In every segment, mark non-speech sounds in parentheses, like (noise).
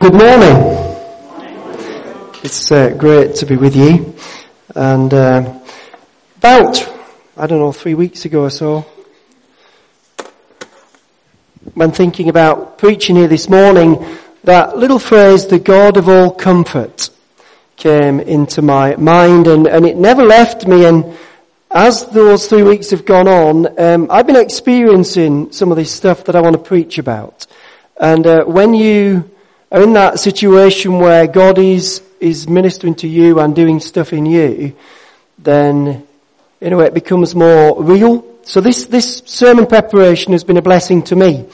Good morning. It's uh, great to be with you. And uh, about, I don't know, three weeks ago or so, when thinking about preaching here this morning, that little phrase, the God of all comfort, came into my mind and, and it never left me and as those three weeks have gone on, um, I've been experiencing some of this stuff that I want to preach about. And uh, when you are in that situation where God is, is ministering to you and doing stuff in you, then, in a way, it becomes more real. So this, this sermon preparation has been a blessing to me.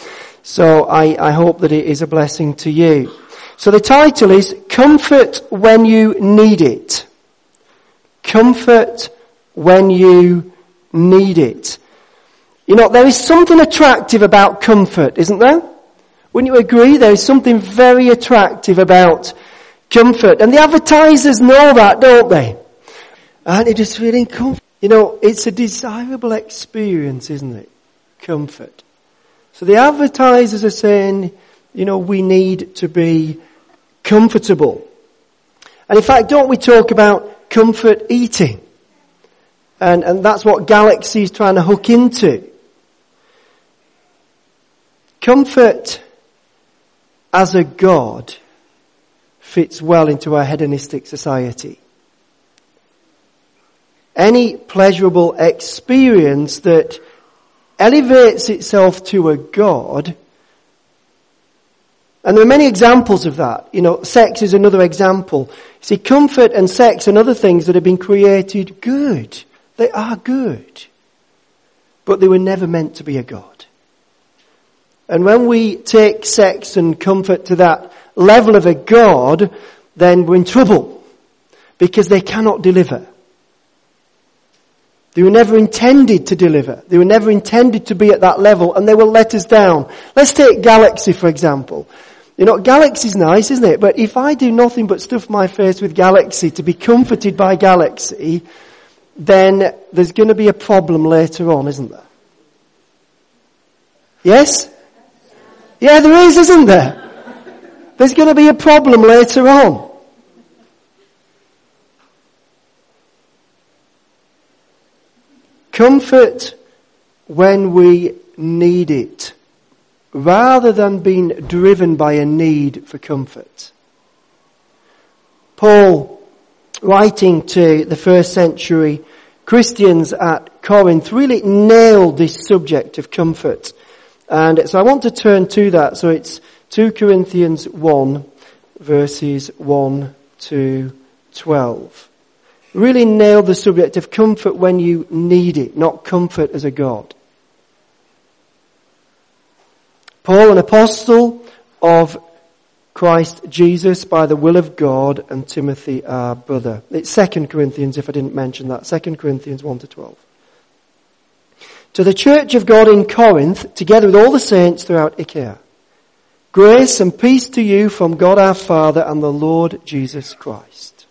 So I, I hope that it is a blessing to you. So the title is Comfort When You Need It. Comfort When You Need It. You know, there is something attractive about comfort, isn't there? Wouldn't you agree? There is something very attractive about comfort. And the advertisers know that, don't they? Aren't they just feeling comfort? You know, it's a desirable experience, isn't it? Comfort. So the advertisers are saying, you know, we need to be comfortable. And in fact, don't we talk about comfort eating? And, and that's what Galaxy is trying to hook into. Comfort as a God fits well into our hedonistic society. Any pleasurable experience that elevates itself to a God, and there are many examples of that. You know, sex is another example. See, comfort and sex and other things that have been created good. They are good. But they were never meant to be a God. And when we take sex and comfort to that level of a God, then we're in trouble because they cannot deliver. They were never intended to deliver. They were never intended to be at that level and they will let us down. Let's take Galaxy for example. You know, Galaxy's nice, isn't it? But if I do nothing but stuff my face with Galaxy to be comforted by Galaxy, then there's going to be a problem later on, isn't there? Yes? Yeah, there is, isn't there? There's going to be a problem later on. Comfort when we need it, rather than being driven by a need for comfort. Paul, writing to the first century Christians at Corinth, really nailed this subject of comfort. And so I want to turn to that. So it's 2 Corinthians 1 verses 1 to 12. Really nail the subject of comfort when you need it, not comfort as a God. Paul, an apostle of Christ Jesus by the will of God and Timothy our brother. It's 2 Corinthians if I didn't mention that. 2 Corinthians 1 to 12 to the church of God in Corinth, together with all the saints throughout Achaia. Grace and peace to you from God our Father and the Lord Jesus Christ.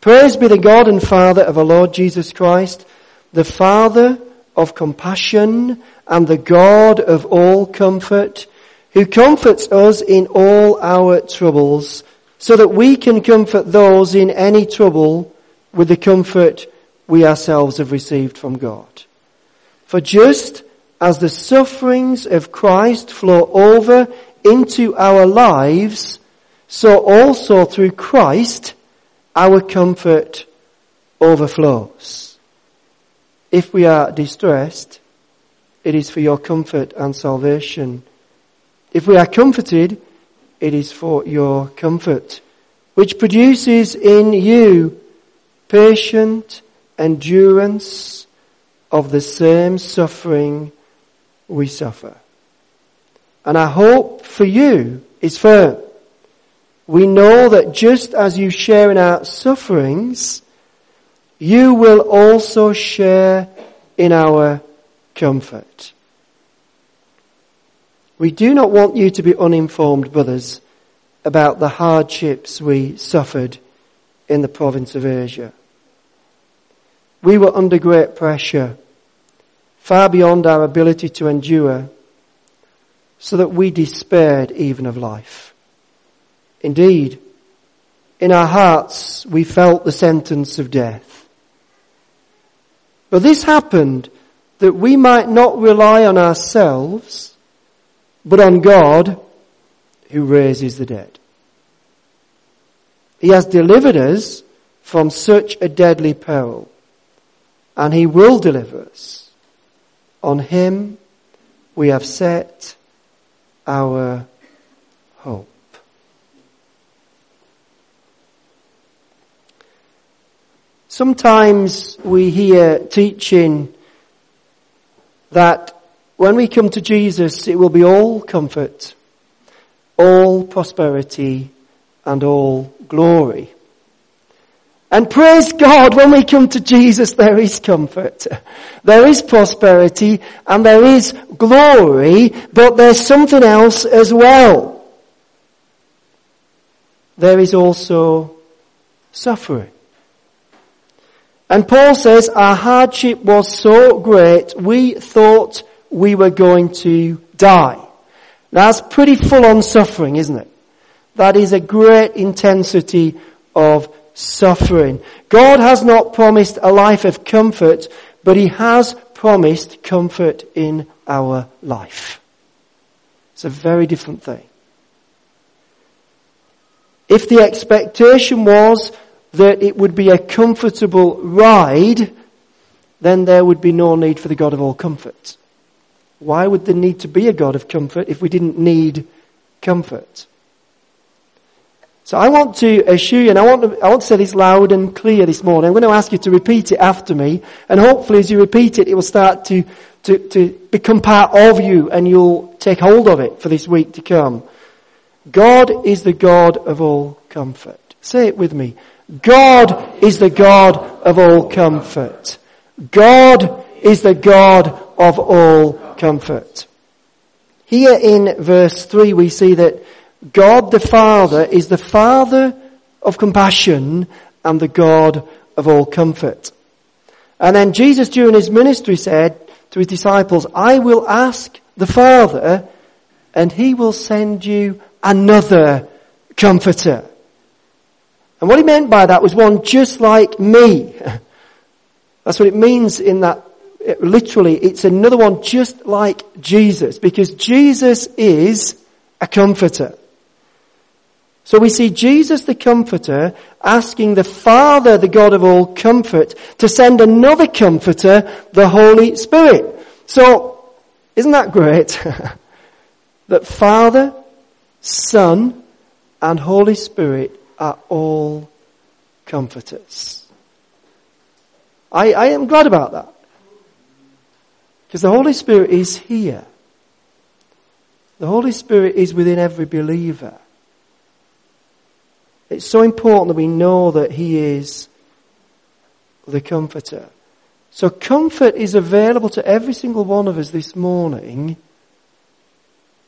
Praise be the God and Father of our Lord Jesus Christ, the Father of compassion and the God of all comfort, who comforts us in all our troubles, so that we can comfort those in any trouble with the comfort we ourselves have received from God. For just as the sufferings of Christ flow over into our lives, so also through Christ our comfort overflows. If we are distressed, it is for your comfort and salvation. If we are comforted, it is for your comfort, which produces in you patient endurance of the same suffering we suffer. And our hope for you is firm. We know that just as you share in our sufferings, you will also share in our comfort. We do not want you to be uninformed, brothers, about the hardships we suffered in the province of Asia. We were under great pressure, far beyond our ability to endure, so that we despaired even of life. Indeed, in our hearts we felt the sentence of death. But this happened that we might not rely on ourselves, but on God who raises the dead. He has delivered us from such a deadly peril, and He will deliver us. On Him we have set our hope. Sometimes we hear teaching that when we come to Jesus, it will be all comfort, all prosperity, and all glory. And praise God, when we come to Jesus, there is comfort, there is prosperity, and there is glory, but there's something else as well. There is also suffering. And Paul says our hardship was so great we thought we were going to die. Now that's pretty full on suffering, isn't it? That is a great intensity of suffering. God has not promised a life of comfort, but He has promised comfort in our life. It's a very different thing. If the expectation was that it would be a comfortable ride, then there would be no need for the God of all comfort. Why would there need to be a God of comfort if we didn't need comfort? So I want to assure you, and I want to, I want to say this loud and clear this morning. I'm going to ask you to repeat it after me, and hopefully as you repeat it, it will start to, to, to become part of you, and you'll take hold of it for this week to come. God is the God of all comfort. Say it with me. God is the God of all comfort. God is the God of all comfort. Here in verse 3 we see that God the Father is the Father of compassion and the God of all comfort. And then Jesus during his ministry said to his disciples, I will ask the Father and he will send you another comforter and what he meant by that was one just like me. (laughs) That's what it means in that, it, literally, it's another one just like Jesus, because Jesus is a comforter. So we see Jesus the comforter asking the Father, the God of all comfort, to send another comforter, the Holy Spirit. So, isn't that great? (laughs) that Father, Son, and Holy Spirit are all comforters. I, I am glad about that. Because the Holy Spirit is here. The Holy Spirit is within every believer. It's so important that we know that He is the Comforter. So comfort is available to every single one of us this morning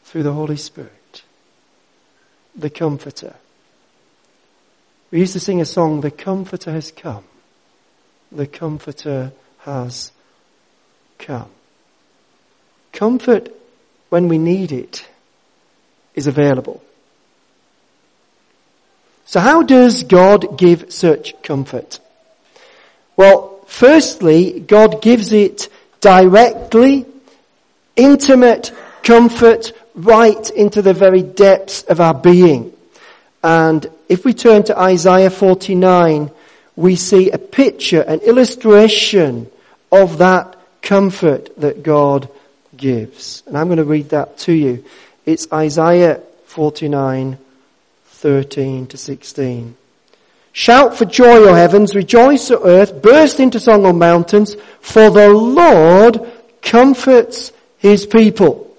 through the Holy Spirit. The Comforter. We used to sing a song, The Comforter has come. The Comforter has come. Comfort, when we need it, is available. So how does God give such comfort? Well, firstly, God gives it directly, intimate comfort right into the very depths of our being. And if we turn to Isaiah 49, we see a picture, an illustration of that comfort that God gives. And I'm going to read that to you. It's Isaiah 49, 13 to 16. Shout for joy, O heavens, rejoice, O earth, burst into song, O mountains, for the Lord comforts his people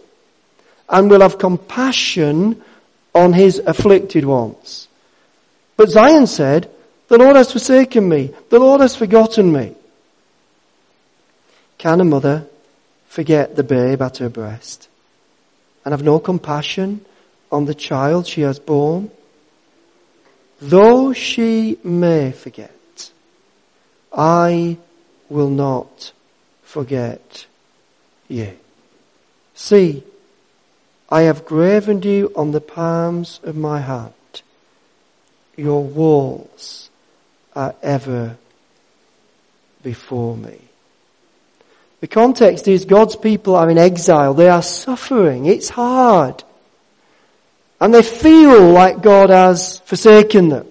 and will have compassion on his afflicted ones. But Zion said, the Lord has forsaken me. The Lord has forgotten me. Can a mother forget the babe at her breast and have no compassion on the child she has borne? Though she may forget, I will not forget you. See, I have graven you on the palms of my hand. your walls are ever before me. The context is God's people are in exile. They are suffering. It's hard. And they feel like God has forsaken them.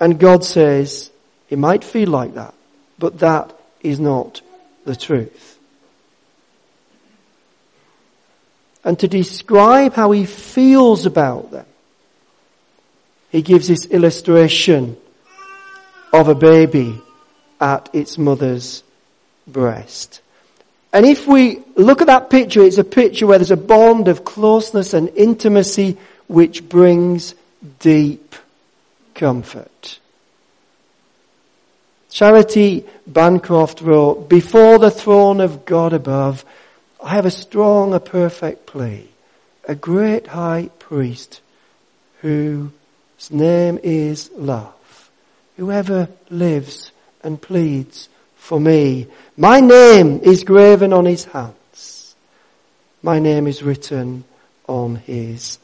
And God says, it might feel like that, but that is not the truth. And to describe how he feels about them, he gives this illustration of a baby at its mother's breast. And if we look at that picture, it's a picture where there's a bond of closeness and intimacy which brings deep comfort. Charitie Bancroft wrote, Before the throne of God above, I have a strong, a perfect plea. A great high priest whose name is love. Whoever lives and pleads for me. My name is graven on his hands. My name is written on his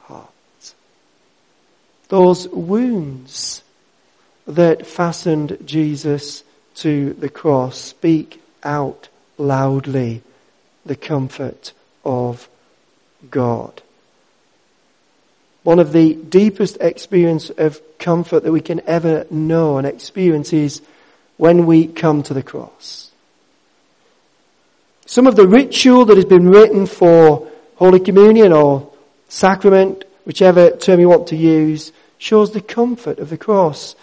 heart. Those wounds that fastened Jesus to the cross speak out loudly the comfort of God. One of the deepest experience of comfort that we can ever know and experience is when we come to the cross. Some of the ritual that has been written for Holy Communion or sacrament, whichever term you want to use, shows the comfort of the cross.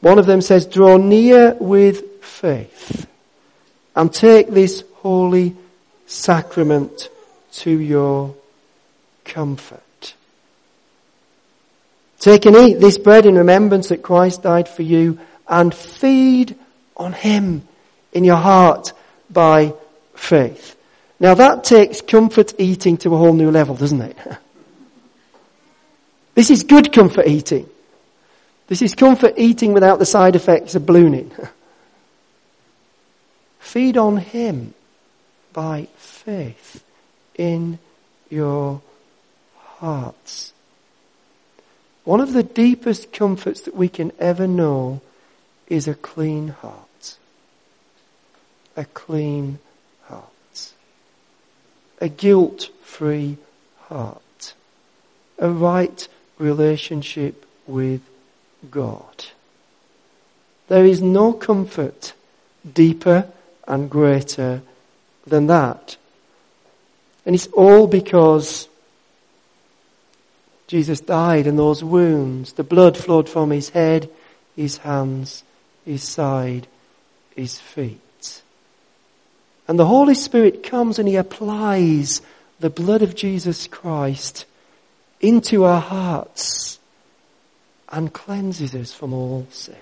One of them says, draw near with faith and take this holy sacrament to your comfort. Take and eat this bread in remembrance that Christ died for you and feed on Him in your heart by faith. Now that takes comfort eating to a whole new level, doesn't it? (laughs) this is good comfort eating. This is comfort eating without the side effects of ballooning. (laughs) Feed on Him by faith in your hearts. One of the deepest comforts that we can ever know is a clean heart. A clean heart. A guilt-free heart. A right relationship with God. There is no comfort deeper and greater than that. And it's all because Jesus died and those wounds, the blood flowed from his head, his hands, his side, his feet. And the Holy Spirit comes and he applies the blood of Jesus Christ into our hearts and cleanses us from all sin.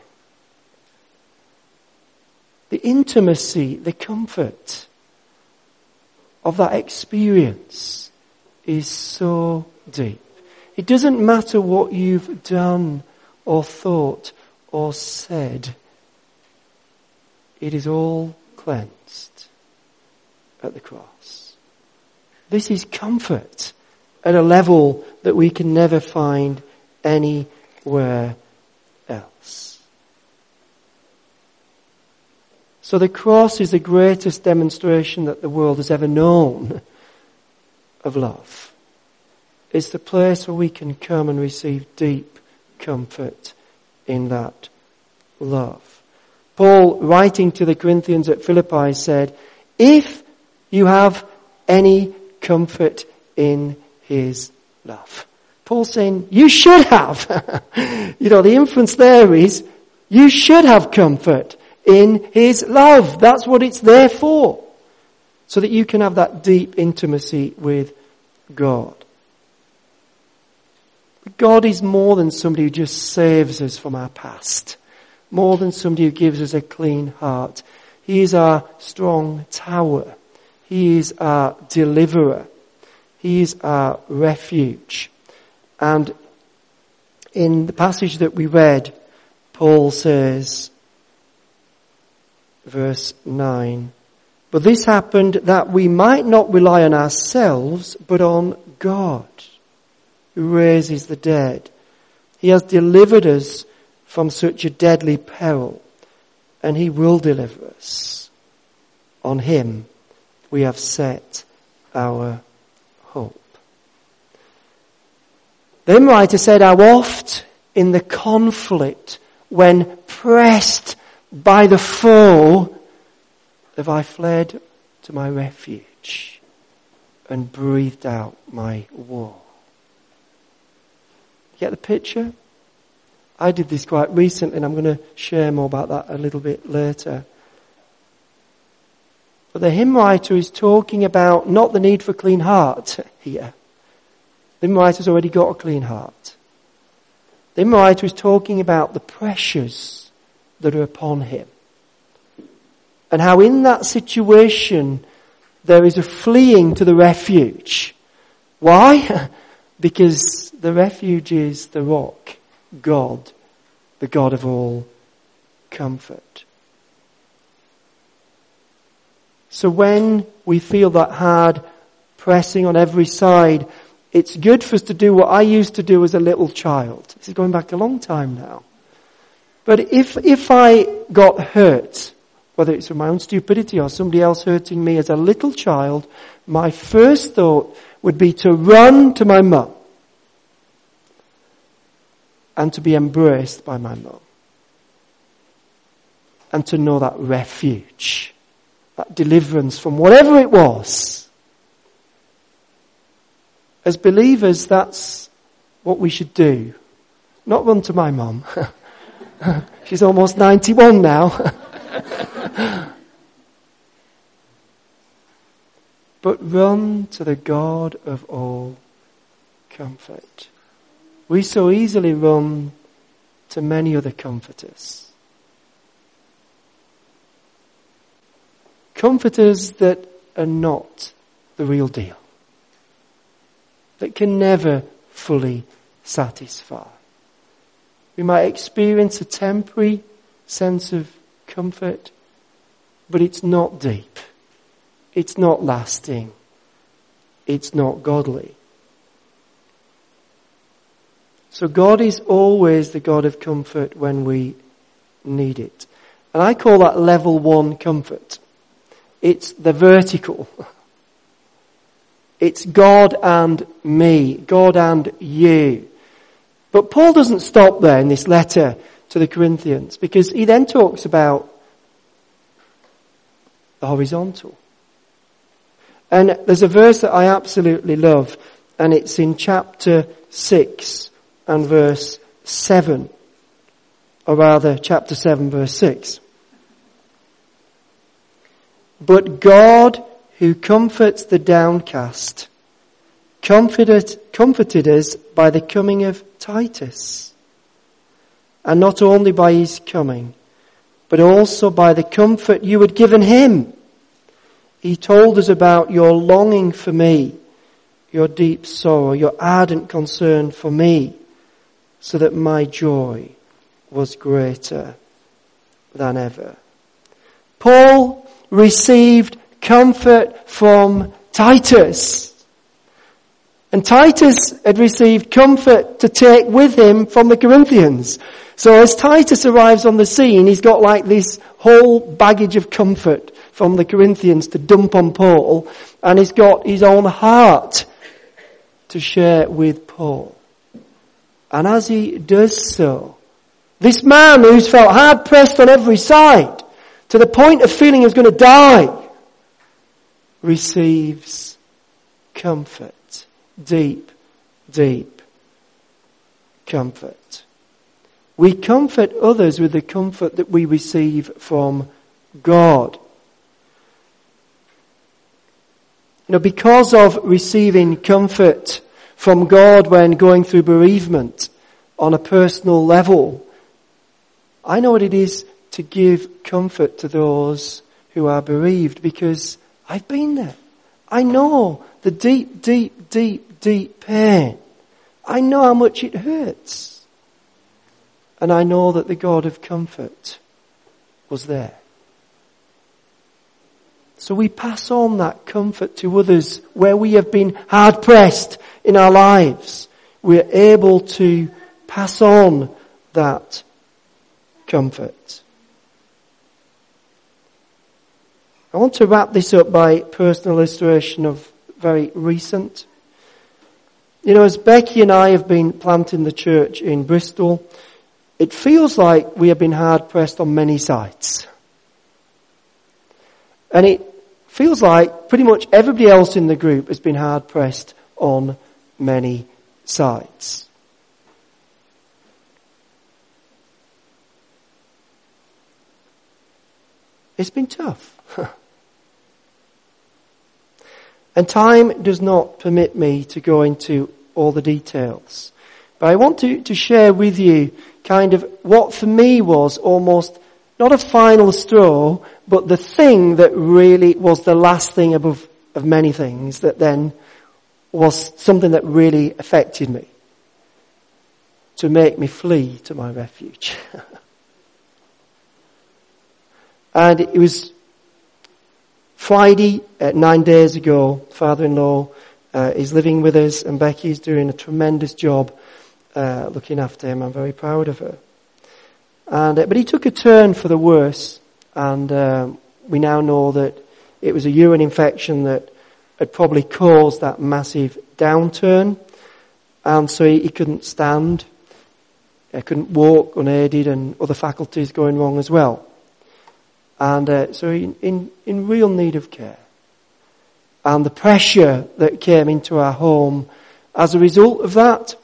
The intimacy, the comfort of that experience is so deep. It doesn't matter what you've done or thought or said. It is all cleansed at the cross. This is comfort at a level that we can never find anywhere else. So the cross is the greatest demonstration that the world has ever known of love. It's the place where we can come and receive deep comfort in that love. Paul, writing to the Corinthians at Philippi, said, if you have any comfort in his love. Paul saying, you should have. (laughs) you know, the inference there is, you should have comfort in his love. That's what it's there for. So that you can have that deep intimacy with God. God is more than somebody who just saves us from our past. More than somebody who gives us a clean heart. He is our strong tower. He is our deliverer. He is our refuge. And in the passage that we read, Paul says, verse 9, but this happened that we might not rely on ourselves, but on God who raises the dead, He has delivered us from such a deadly peril and he will deliver us. On him we have set our hope. The hymn writer said, How oft in the conflict when pressed by the foe have I fled to my refuge and breathed out my woe. Get the picture? I did this quite recently and I'm going to share more about that a little bit later. But the hymn writer is talking about not the need for a clean heart (laughs) here. The hymn writer's already got a clean heart. The hymn writer is talking about the pressures that are upon him. And how in that situation there is a fleeing to the refuge. Why? (laughs) because the refuge is the rock, God, the God of all comfort. So when we feel that hard pressing on every side, it's good for us to do what I used to do as a little child. This is going back a long time now. But if, if I got hurt, whether it's from my own stupidity or somebody else hurting me as a little child, my first thought would be to run to my mum and to be embraced by my mum and to know that refuge that deliverance from whatever it was. As believers, that's what we should do. Not run to my mum. (laughs) She's almost 91 now. (laughs) but run to the God of all comfort. We so easily run to many other comforters. Comforters that are not the real deal. That can never fully satisfy. We might experience a temporary sense of comfort, but it's not deep. It's not lasting. It's not godly. So God is always the God of comfort when we need it. And I call that level one comfort. It's the vertical. (laughs) It's God and me, God and you. But Paul doesn't stop there in this letter to the Corinthians because he then talks about the horizontal. And there's a verse that I absolutely love and it's in chapter 6 and verse 7. Or rather, chapter 7 verse 6. But God, who comforts the downcast, comforted, comforted us by the coming of Titus. And not only by his coming, but also by the comfort you had given him. He told us about your longing for me, your deep sorrow, your ardent concern for me, so that my joy was greater than ever. Paul received comfort from Titus. And Titus had received comfort to take with him from the Corinthians. So as Titus arrives on the scene, he's got like this whole baggage of comfort from the Corinthians to dump on Paul, and he's got his own heart to share with Paul. And as he does so, this man who's felt hard pressed on every side, to the point of feeling he was going to die, receives comfort. Deep, deep comfort. We comfort others with the comfort that we receive from God. You know, because of receiving comfort from God when going through bereavement on a personal level, I know what it is to give comfort to those who are bereaved because I've been there. I know the deep, deep, deep, deep pain. I know how much it hurts. And I know that the God of comfort was there. So we pass on that comfort to others where we have been hard pressed in our lives. We're able to pass on that comfort. I want to wrap this up by personal illustration of very recent. You know, as Becky and I have been planting the church in Bristol, it feels like we have been hard pressed on many sides. And it feels like pretty much everybody else in the group has been hard pressed on many sides. It's been tough. (laughs) and time does not permit me to go into all the details. But I want to, to share with you kind of what for me was almost not a final straw, but the thing that really was the last thing above of many things that then was something that really affected me to make me flee to my refuge. (laughs) and it was Friday, uh, nine days ago, father-in-law uh, is living with us and Becky's doing a tremendous job uh, looking after him. I'm very proud of her. And, uh, but he took a turn for the worse and um, we now know that it was a urine infection that had probably caused that massive downturn. And so he, he couldn't stand. He couldn't walk unaided and other faculties going wrong as well. And uh, so in, in, in real need of care. And the pressure that came into our home as a result of that.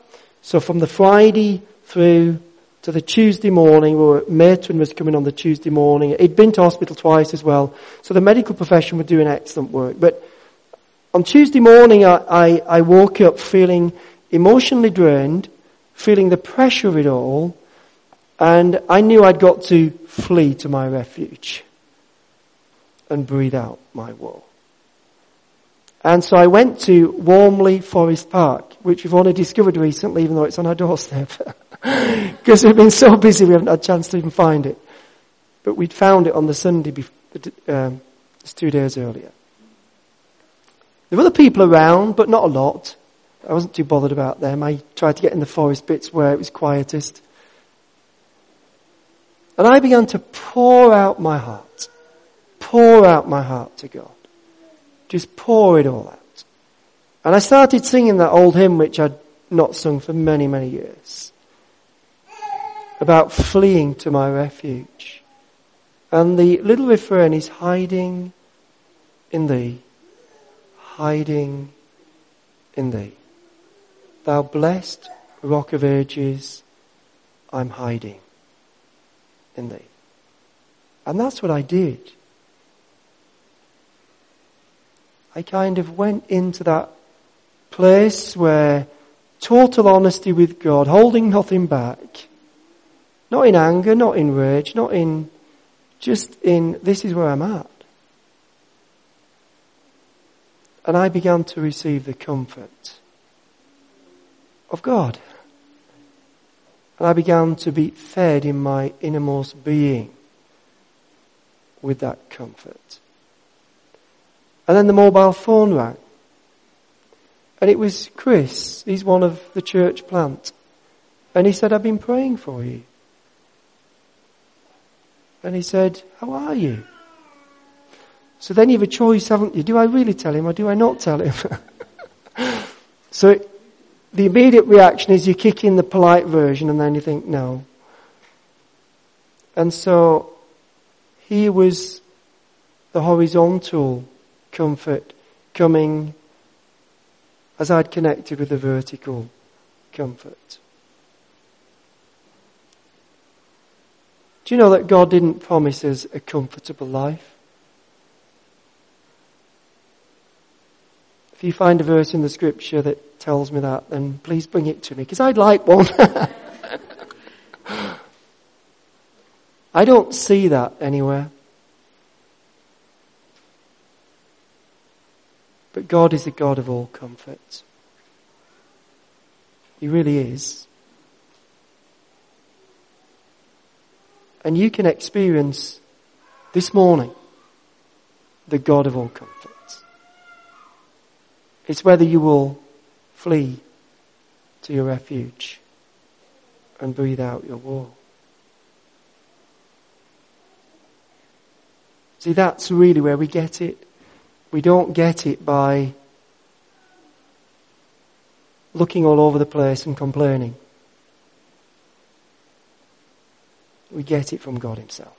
So from the Friday through to the Tuesday morning, where matron was coming on the Tuesday morning. He'd been to hospital twice as well. So the medical profession were doing excellent work. But on Tuesday morning, I, I, I woke up feeling emotionally drained, feeling the pressure of it all, and I knew I'd got to flee to my refuge and breathe out my woe. And so I went to Warmley Forest Park, which we've only discovered recently, even though it's on our (laughs) doorstep. Because we've been so busy we haven't had a chance to even find it. But we'd found it on the Sunday, before, um, just two days earlier. There were other people around, but not a lot. I wasn't too bothered about them. I tried to get in the forest bits where it was quietest. And I began to pour out my heart. Pour out my heart to God. Just pour it all out. And I started singing that old hymn which I'd not sung for many, many years about fleeing to my refuge. And the little refrain is hiding in thee, hiding in thee. Thou blessed rock of ages, I'm hiding in thee. And that's what I did. I kind of went into that place where total honesty with God, holding nothing back, not in anger, not in rage, not in, just in, this is where I'm at. And I began to receive the comfort of God. And I began to be fed in my innermost being with that comfort. And then the mobile phone rang. And it was Chris. He's one of the church plant. And he said, I've been praying for you. And he said, how are you? So then you have a choice, haven't you? Do I really tell him or do I not tell him? (laughs) so the immediate reaction is you kick in the polite version and then you think, no. And so he was the horizontal comfort coming as I'd connected with the vertical comfort. Do you know that God didn't promise us a comfortable life? If you find a verse in the scripture that tells me that, then please bring it to me, because I'd like one. (laughs) I don't see that anywhere. But God is the God of all comfort. He really is. And you can experience this morning the God of all comfort. It's whether you will flee to your refuge and breathe out your war. See, that's really where we get it. We don't get it by looking all over the place and complaining. We get it from God Himself.